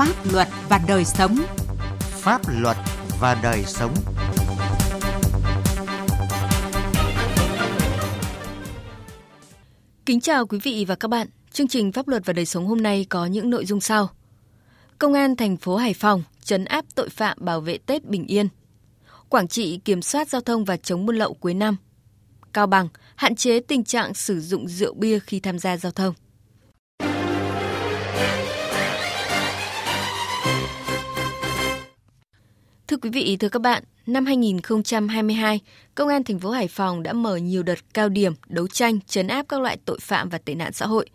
pháp luật và đời sống. Pháp luật và đời sống. Kính chào quý vị và các bạn. Chương trình Pháp luật và đời sống hôm nay có những nội dung sau. Công an thành phố Hải Phòng chấn áp tội phạm bảo vệ Tết bình yên. Quảng Trị kiểm soát giao thông và chống buôn lậu cuối năm. Cao Bằng hạn chế tình trạng sử dụng rượu bia khi tham gia giao thông. Quý vị, thưa các bạn, năm 2022, Công an thành phố Hải Phòng đã mở nhiều đợt cao điểm đấu tranh chấn áp các loại tội phạm và tệ nạn xã hội.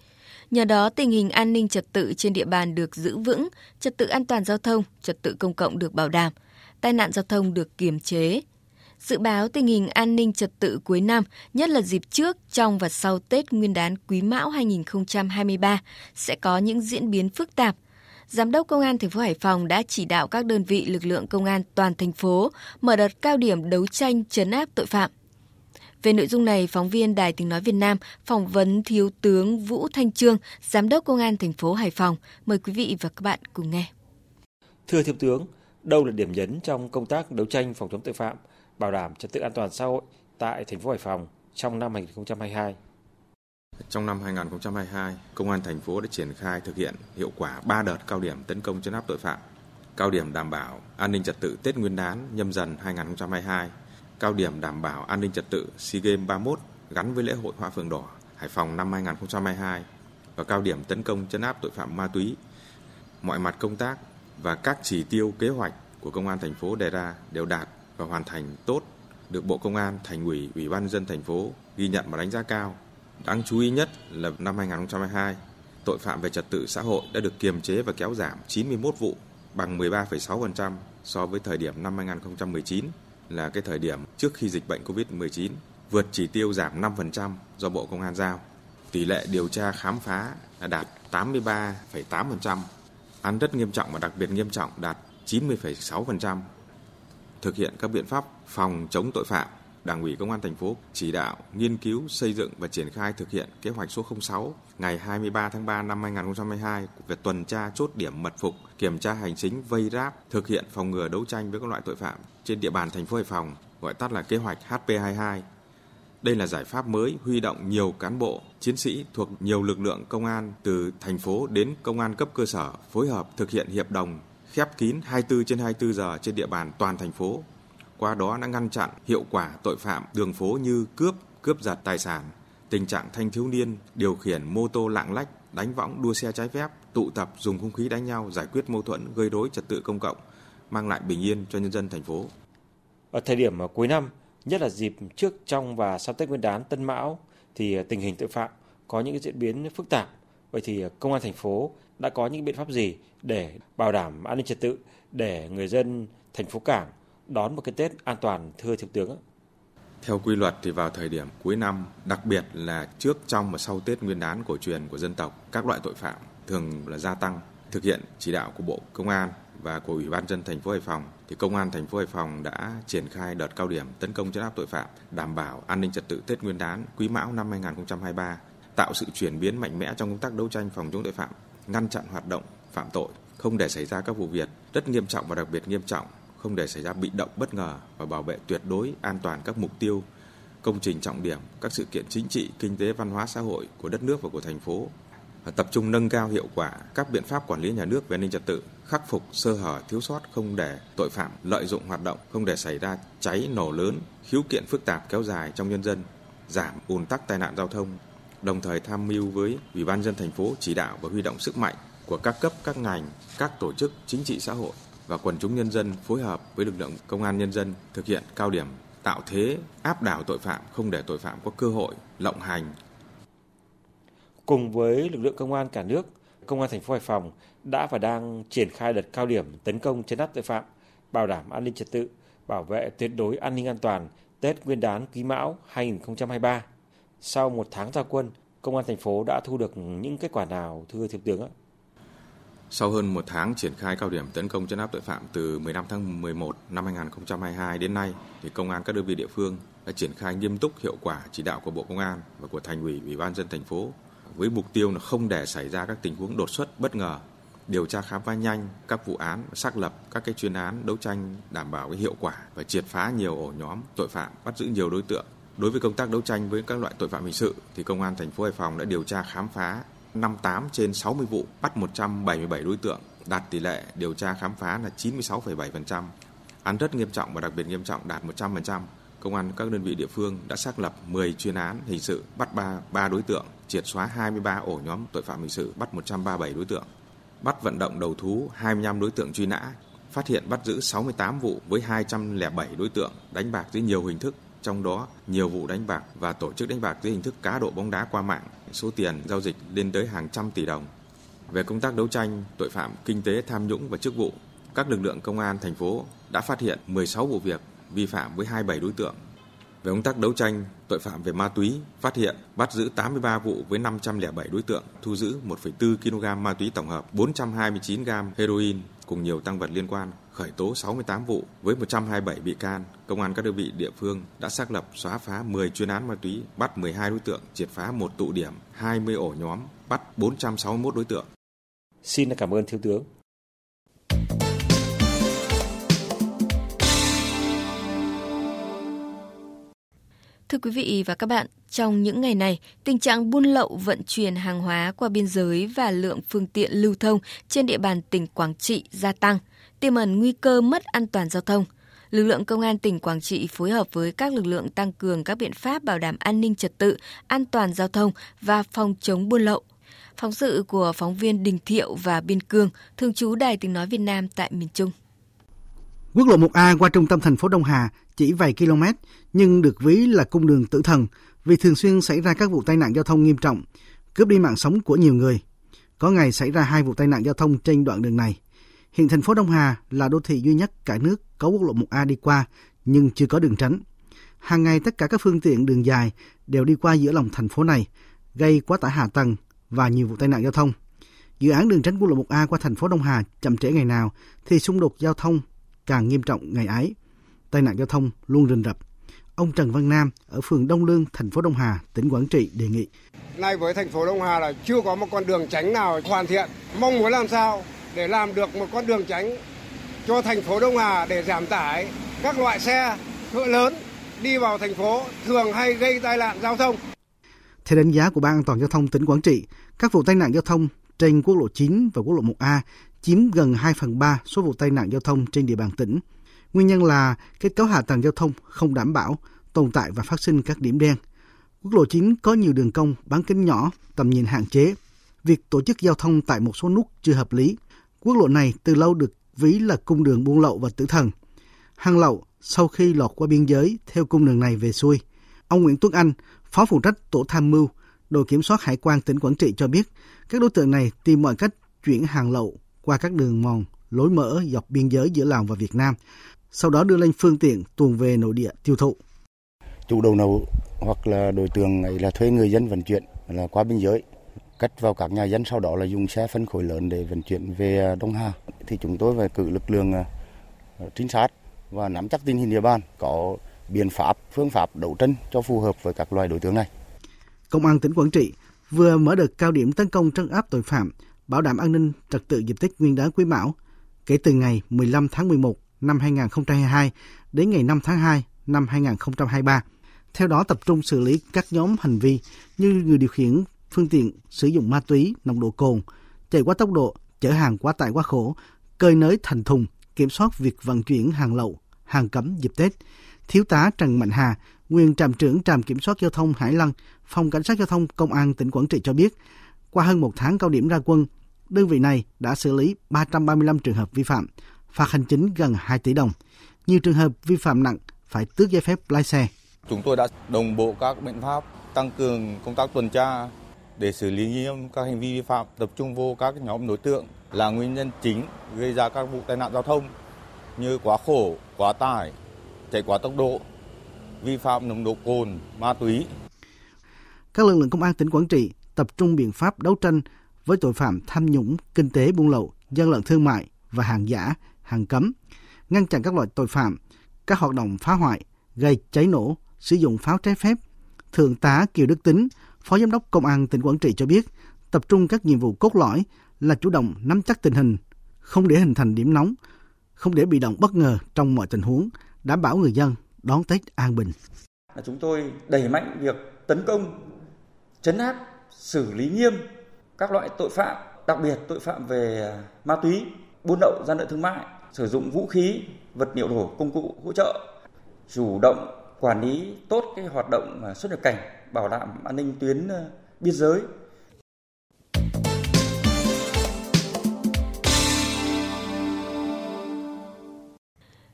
Nhờ đó, tình hình an ninh trật tự trên địa bàn được giữ vững, trật tự an toàn giao thông, trật tự công cộng được bảo đảm, tai nạn giao thông được kiềm chế. Dự báo tình hình an ninh trật tự cuối năm, nhất là dịp trước, trong và sau Tết Nguyên đán Quý Mão 2023 sẽ có những diễn biến phức tạp, Giám đốc Công an thành phố Hải Phòng đã chỉ đạo các đơn vị lực lượng công an toàn thành phố mở đợt cao điểm đấu tranh chấn áp tội phạm. Về nội dung này, phóng viên Đài Tiếng Nói Việt Nam phỏng vấn Thiếu tướng Vũ Thanh Trương, Giám đốc Công an thành phố Hải Phòng. Mời quý vị và các bạn cùng nghe. Thưa Thiếu tướng, đâu là điểm nhấn trong công tác đấu tranh phòng chống tội phạm, bảo đảm trật tự an toàn xã hội tại thành phố Hải Phòng trong năm 2022? Trong năm 2022, Công an thành phố đã triển khai thực hiện hiệu quả 3 đợt cao điểm tấn công chấn áp tội phạm. Cao điểm đảm bảo an ninh trật tự Tết Nguyên đán nhâm dần 2022, cao điểm đảm bảo an ninh trật tự SEA Games 31 gắn với lễ hội Hoa Phượng Đỏ Hải Phòng năm 2022 và cao điểm tấn công chấn áp tội phạm ma túy. Mọi mặt công tác và các chỉ tiêu kế hoạch của Công an thành phố đề ra đều đạt và hoàn thành tốt, được Bộ Công an, Thành ủy, Ủy ban dân thành phố ghi nhận và đánh giá cao Đáng chú ý nhất là năm 2022, tội phạm về trật tự xã hội đã được kiềm chế và kéo giảm 91 vụ, bằng 13,6% so với thời điểm năm 2019 là cái thời điểm trước khi dịch bệnh COVID-19, vượt chỉ tiêu giảm 5% do Bộ Công an giao. Tỷ lệ điều tra khám phá đạt 83,8%, án rất nghiêm trọng và đặc biệt nghiêm trọng đạt 90,6%. Thực hiện các biện pháp phòng chống tội phạm Đảng ủy Công an thành phố chỉ đạo nghiên cứu, xây dựng và triển khai thực hiện kế hoạch số 06 ngày 23 tháng 3 năm 2022 về tuần tra chốt điểm mật phục, kiểm tra hành chính vây ráp, thực hiện phòng ngừa đấu tranh với các loại tội phạm trên địa bàn thành phố Hải Phòng, gọi tắt là kế hoạch HP22. Đây là giải pháp mới huy động nhiều cán bộ, chiến sĩ thuộc nhiều lực lượng công an từ thành phố đến công an cấp cơ sở phối hợp thực hiện hiệp đồng khép kín 24 trên 24 giờ trên địa bàn toàn thành phố qua đó đã ngăn chặn hiệu quả tội phạm đường phố như cướp, cướp giật tài sản, tình trạng thanh thiếu niên điều khiển mô tô lạng lách, đánh võng, đua xe trái phép, tụ tập dùng hung khí đánh nhau, giải quyết mâu thuẫn, gây rối trật tự công cộng, mang lại bình yên cho nhân dân thành phố. Ở thời điểm à, cuối năm, nhất là dịp trước, trong và sau Tết Nguyên đán Tân Mão thì à, tình hình tội phạm có những diễn biến phức tạp. Vậy thì à, công an thành phố đã có những biện pháp gì để bảo đảm an ninh trật tự để người dân thành phố Cảng đón một cái Tết an toàn thưa Thiếu tướng? Theo quy luật thì vào thời điểm cuối năm, đặc biệt là trước, trong và sau Tết Nguyên đán cổ truyền của dân tộc, các loại tội phạm thường là gia tăng. Thực hiện chỉ đạo của Bộ Công an và của Ủy ban dân thành phố Hải Phòng thì Công an thành phố Hải Phòng đã triển khai đợt cao điểm tấn công chấn áp tội phạm, đảm bảo an ninh trật tự Tết Nguyên đán Quý Mão năm 2023, tạo sự chuyển biến mạnh mẽ trong công tác đấu tranh phòng chống tội phạm, ngăn chặn hoạt động phạm tội, không để xảy ra các vụ việc rất nghiêm trọng và đặc biệt nghiêm trọng không để xảy ra bị động bất ngờ và bảo vệ tuyệt đối an toàn các mục tiêu, công trình trọng điểm, các sự kiện chính trị, kinh tế, văn hóa xã hội của đất nước và của thành phố. Và tập trung nâng cao hiệu quả các biện pháp quản lý nhà nước về an ninh trật tự, khắc phục sơ hở thiếu sót không để tội phạm lợi dụng hoạt động, không để xảy ra cháy nổ lớn, khiếu kiện phức tạp kéo dài trong nhân dân, giảm ùn tắc tai nạn giao thông, đồng thời tham mưu với Ủy ban dân thành phố chỉ đạo và huy động sức mạnh của các cấp, các ngành, các tổ chức chính trị xã hội và quần chúng nhân dân phối hợp với lực lượng công an nhân dân thực hiện cao điểm tạo thế áp đảo tội phạm không để tội phạm có cơ hội lộng hành. Cùng với lực lượng công an cả nước, công an thành phố Hải Phòng đã và đang triển khai đợt cao điểm tấn công chấn áp tội phạm, bảo đảm an ninh trật tự, bảo vệ tuyệt đối an ninh an toàn Tết Nguyên đán Quý Mão 2023. Sau một tháng ra quân, công an thành phố đã thu được những kết quả nào thưa thiếu tướng ạ? Sau hơn một tháng triển khai cao điểm tấn công chấn áp tội phạm từ 15 tháng 11 năm 2022 đến nay, thì công an các đơn vị địa phương đã triển khai nghiêm túc hiệu quả chỉ đạo của Bộ Công an và của Thành ủy, Ủy ban dân thành phố với mục tiêu là không để xảy ra các tình huống đột xuất bất ngờ, điều tra khám phá nhanh các vụ án, xác lập các cái chuyên án đấu tranh đảm bảo cái hiệu quả và triệt phá nhiều ổ nhóm tội phạm, bắt giữ nhiều đối tượng. Đối với công tác đấu tranh với các loại tội phạm hình sự thì công an thành phố Hải Phòng đã điều tra khám phá 58 trên 60 vụ, bắt 177 đối tượng, đạt tỷ lệ điều tra khám phá là 96,7%. Án rất nghiêm trọng và đặc biệt nghiêm trọng đạt 100%. Công an các đơn vị địa phương đã xác lập 10 chuyên án hình sự, bắt 3, 3 đối tượng, triệt xóa 23 ổ nhóm tội phạm hình sự, bắt 137 đối tượng. Bắt vận động đầu thú 25 đối tượng truy nã, phát hiện bắt giữ 68 vụ với 207 đối tượng đánh bạc dưới nhiều hình thức, trong đó nhiều vụ đánh bạc và tổ chức đánh bạc dưới hình thức cá độ bóng đá qua mạng, số tiền giao dịch lên tới hàng trăm tỷ đồng. Về công tác đấu tranh tội phạm kinh tế tham nhũng và chức vụ, các lực lượng công an thành phố đã phát hiện 16 vụ việc vi phạm với 27 đối tượng. Về công tác đấu tranh tội phạm về ma túy, phát hiện bắt giữ 83 vụ với 507 đối tượng, thu giữ 1,4 kg ma túy tổng hợp, 429 g heroin cùng nhiều tăng vật liên quan, khởi tố 68 vụ với 127 bị can. Công an các đơn vị địa phương đã xác lập xóa phá 10 chuyên án ma túy, bắt 12 đối tượng, triệt phá một tụ điểm, 20 ổ nhóm, bắt 461 đối tượng. Xin cảm ơn Thiếu tướng. Thưa quý vị và các bạn, trong những ngày này, tình trạng buôn lậu vận chuyển hàng hóa qua biên giới và lượng phương tiện lưu thông trên địa bàn tỉnh Quảng Trị gia tăng, tiềm ẩn nguy cơ mất an toàn giao thông. Lực lượng công an tỉnh Quảng Trị phối hợp với các lực lượng tăng cường các biện pháp bảo đảm an ninh trật tự, an toàn giao thông và phòng chống buôn lậu. Phóng sự của phóng viên Đình Thiệu và Biên Cương, thường trú Đài Tiếng Nói Việt Nam tại miền Trung. Quốc lộ 1A qua trung tâm thành phố Đông Hà chỉ vài km nhưng được ví là cung đường tử thần vì thường xuyên xảy ra các vụ tai nạn giao thông nghiêm trọng, cướp đi mạng sống của nhiều người. Có ngày xảy ra hai vụ tai nạn giao thông trên đoạn đường này. Hiện thành phố Đông Hà là đô thị duy nhất cả nước có quốc lộ 1A đi qua nhưng chưa có đường tránh. Hàng ngày tất cả các phương tiện đường dài đều đi qua giữa lòng thành phố này, gây quá tải hạ tầng và nhiều vụ tai nạn giao thông. Dự án đường tránh quốc lộ 1A qua thành phố Đông Hà chậm trễ ngày nào thì xung đột giao thông càng nghiêm trọng ngày ấy. Tai nạn giao thông luôn rình rập. Ông Trần Văn Nam ở phường Đông Lương, thành phố Đông Hà, tỉnh Quảng Trị đề nghị. Nay với thành phố Đông Hà là chưa có một con đường tránh nào hoàn thiện. Mong muốn làm sao để làm được một con đường tránh cho thành phố Đông Hà để giảm tải các loại xe cỡ lớn đi vào thành phố thường hay gây tai nạn giao thông. Theo đánh giá của Ban An toàn giao thông tỉnh Quảng Trị, các vụ tai nạn giao thông trên quốc lộ 9 và quốc lộ 1A chiếm gần 2 phần 3 số vụ tai nạn giao thông trên địa bàn tỉnh. Nguyên nhân là kết cấu hạ tầng giao thông không đảm bảo, tồn tại và phát sinh các điểm đen. Quốc lộ 9 có nhiều đường cong, bán kính nhỏ, tầm nhìn hạn chế. Việc tổ chức giao thông tại một số nút chưa hợp lý. Quốc lộ này từ lâu được ví là cung đường buôn lậu và tử thần. Hàng lậu sau khi lọt qua biên giới theo cung đường này về xuôi. Ông Nguyễn Tuấn Anh, Phó phụ trách tổ tham mưu, đội kiểm soát hải quan tỉnh Quảng Trị cho biết, các đối tượng này tìm mọi cách chuyển hàng lậu qua các đường mòn, lối mở dọc biên giới giữa Lào và Việt Nam, sau đó đưa lên phương tiện tuồn về nội địa tiêu thụ. Chủ đầu nậu hoặc là đối tượng ấy là thuê người dân vận chuyển là qua biên giới cất vào các nhà dân sau đó là dùng xe phân khối lớn để vận chuyển về à, Đông Hà thì chúng tôi phải cử lực lượng à, trinh sát và nắm chắc tình hình địa bàn có biện pháp phương pháp đấu tranh cho phù hợp với các loài đối tượng này. Công an tỉnh Quảng Trị vừa mở đợt cao điểm tấn công trấn áp tội phạm bảo đảm an ninh trật tự dịp Tết Nguyên đán Quý Mão kể từ ngày 15 tháng 11 năm 2022 đến ngày 5 tháng 2 năm 2023. Theo đó tập trung xử lý các nhóm hành vi như người điều khiển phương tiện sử dụng ma túy, nồng độ cồn, chạy quá tốc độ, chở hàng quá tải quá khổ, cơi nới thành thùng, kiểm soát việc vận chuyển hàng lậu, hàng cấm dịp Tết. Thiếu tá Trần Mạnh Hà, nguyên trạm trưởng trạm kiểm soát giao thông Hải Lăng, phòng cảnh sát giao thông công an tỉnh Quảng Trị cho biết, qua hơn một tháng cao điểm ra quân, đơn vị này đã xử lý 335 trường hợp vi phạm, phạt hành chính gần 2 tỷ đồng. Nhiều trường hợp vi phạm nặng phải tước giấy phép lái xe. Chúng tôi đã đồng bộ các biện pháp tăng cường công tác tuần tra để xử lý nghiêm các hành vi vi phạm, tập trung vô các nhóm đối tượng là nguyên nhân chính gây ra các vụ tai nạn giao thông như quá khổ, quá tải, chạy quá tốc độ, vi phạm nồng độ cồn, ma túy. Các lực lượng công an tỉnh Quảng Trị tập trung biện pháp đấu tranh với tội phạm tham nhũng, kinh tế buôn lậu, gian lận thương mại và hàng giả, hàng cấm, ngăn chặn các loại tội phạm, các hoạt động phá hoại, gây cháy nổ, sử dụng pháo trái phép. Thượng tá Kiều Đức Tính, Phó Giám đốc Công an tỉnh Quảng Trị cho biết, tập trung các nhiệm vụ cốt lõi là chủ động nắm chắc tình hình, không để hình thành điểm nóng, không để bị động bất ngờ trong mọi tình huống, đảm bảo người dân đón Tết an bình. Chúng tôi đẩy mạnh việc tấn công, chấn áp, xử lý nghiêm các loại tội phạm, đặc biệt tội phạm về à, ma túy, buôn lậu, gian lận thương mại, sử dụng vũ khí, vật liệu nổ, công cụ hỗ trợ, chủ động quản lý tốt cái hoạt động à, xuất nhập cảnh, bảo đảm an ninh tuyến à, biên giới.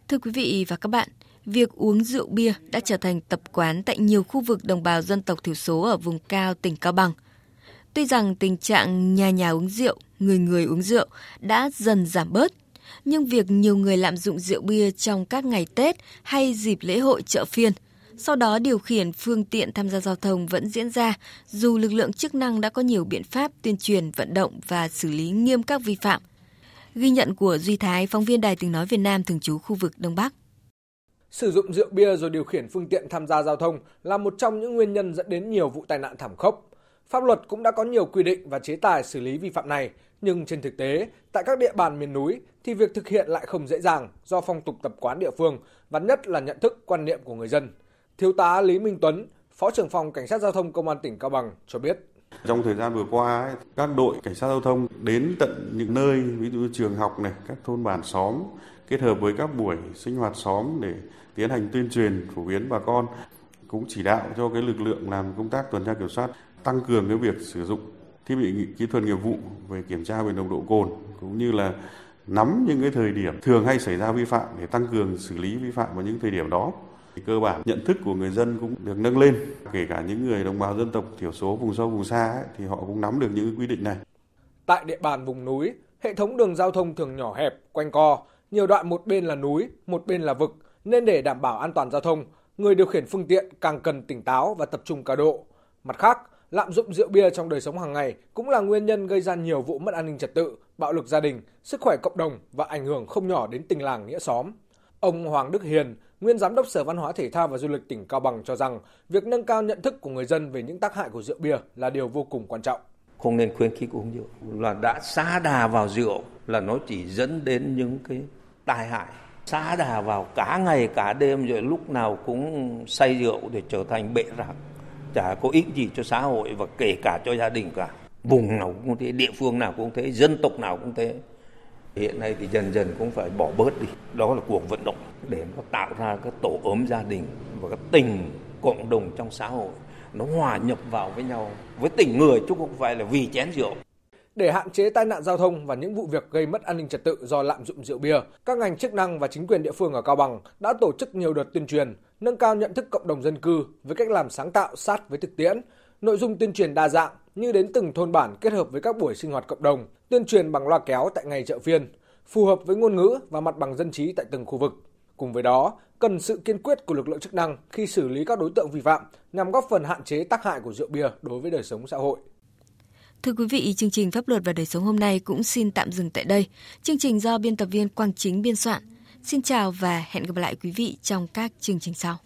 Thưa quý vị và các bạn, việc uống rượu bia đã trở thành tập quán tại nhiều khu vực đồng bào dân tộc thiểu số ở vùng cao tỉnh Cao Bằng. Tuy rằng tình trạng nhà nhà uống rượu, người người uống rượu đã dần giảm bớt, nhưng việc nhiều người lạm dụng rượu bia trong các ngày Tết hay dịp lễ hội chợ phiên, sau đó điều khiển phương tiện tham gia giao thông vẫn diễn ra, dù lực lượng chức năng đã có nhiều biện pháp tuyên truyền, vận động và xử lý nghiêm các vi phạm. Ghi nhận của Duy Thái, phóng viên Đài tiếng nói Việt Nam thường trú khu vực Đông Bắc. Sử dụng rượu bia rồi điều khiển phương tiện tham gia giao thông là một trong những nguyên nhân dẫn đến nhiều vụ tai nạn thảm khốc. Pháp luật cũng đã có nhiều quy định và chế tài xử lý vi phạm này, nhưng trên thực tế, tại các địa bàn miền núi thì việc thực hiện lại không dễ dàng do phong tục tập quán địa phương và nhất là nhận thức quan niệm của người dân. Thiếu tá Lý Minh Tuấn, Phó trưởng phòng Cảnh sát giao thông Công an tỉnh Cao Bằng cho biết. Trong thời gian vừa qua, các đội cảnh sát giao thông đến tận những nơi, ví dụ trường học này, các thôn bản xóm, kết hợp với các buổi sinh hoạt xóm để tiến hành tuyên truyền phổ biến bà con cũng chỉ đạo cho cái lực lượng làm công tác tuần tra kiểm soát tăng cường cái việc sử dụng thiết bị kỹ thuật nghiệp vụ về kiểm tra về nồng độ cồn cũng như là nắm những cái thời điểm thường hay xảy ra vi phạm để tăng cường xử lý vi phạm vào những thời điểm đó cơ bản nhận thức của người dân cũng được nâng lên. Kể cả những người đồng bào dân tộc thiểu số vùng sâu vùng xa ấy, thì họ cũng nắm được những quy định này. Tại địa bàn vùng núi hệ thống đường giao thông thường nhỏ hẹp quanh co. Nhiều đoạn một bên là núi một bên là vực. Nên để đảm bảo an toàn giao thông người điều khiển phương tiện càng cần tỉnh táo và tập trung cao độ. Mặt khác lạm dụng rượu bia trong đời sống hàng ngày cũng là nguyên nhân gây ra nhiều vụ mất an ninh trật tự, bạo lực gia đình, sức khỏe cộng đồng và ảnh hưởng không nhỏ đến tình làng nghĩa xóm. Ông Hoàng Đức Hiền, nguyên giám đốc Sở Văn hóa Thể thao và Du lịch tỉnh Cao Bằng cho rằng, việc nâng cao nhận thức của người dân về những tác hại của rượu bia là điều vô cùng quan trọng. Không nên khuyến khích uống rượu, là đã xa đà vào rượu là nó chỉ dẫn đến những cái tai hại. Xa đà vào cả ngày cả đêm rồi lúc nào cũng say rượu để trở thành bệ rạc chả có ích gì cho xã hội và kể cả cho gia đình cả vùng nào cũng thế địa phương nào cũng thế dân tộc nào cũng thế hiện nay thì dần dần cũng phải bỏ bớt đi. Đó là cuộc vận động để nó tạo ra cái tổ ấm gia đình và các tình cộng đồng trong xã hội. Nó hòa nhập vào với nhau với tình người chứ không phải là vì chén rượu. Để hạn chế tai nạn giao thông và những vụ việc gây mất an ninh trật tự do lạm dụng rượu bia, các ngành chức năng và chính quyền địa phương ở Cao Bằng đã tổ chức nhiều đợt tuyên truyền, nâng cao nhận thức cộng đồng dân cư với cách làm sáng tạo sát với thực tiễn. Nội dung tuyên truyền đa dạng như đến từng thôn bản kết hợp với các buổi sinh hoạt cộng đồng, tuyên truyền bằng loa kéo tại ngày chợ phiên, phù hợp với ngôn ngữ và mặt bằng dân trí tại từng khu vực. Cùng với đó, cần sự kiên quyết của lực lượng chức năng khi xử lý các đối tượng vi phạm nhằm góp phần hạn chế tác hại của rượu bia đối với đời sống xã hội. Thưa quý vị, chương trình Pháp luật và đời sống hôm nay cũng xin tạm dừng tại đây. Chương trình do biên tập viên Quang Chính biên soạn. Xin chào và hẹn gặp lại quý vị trong các chương trình sau.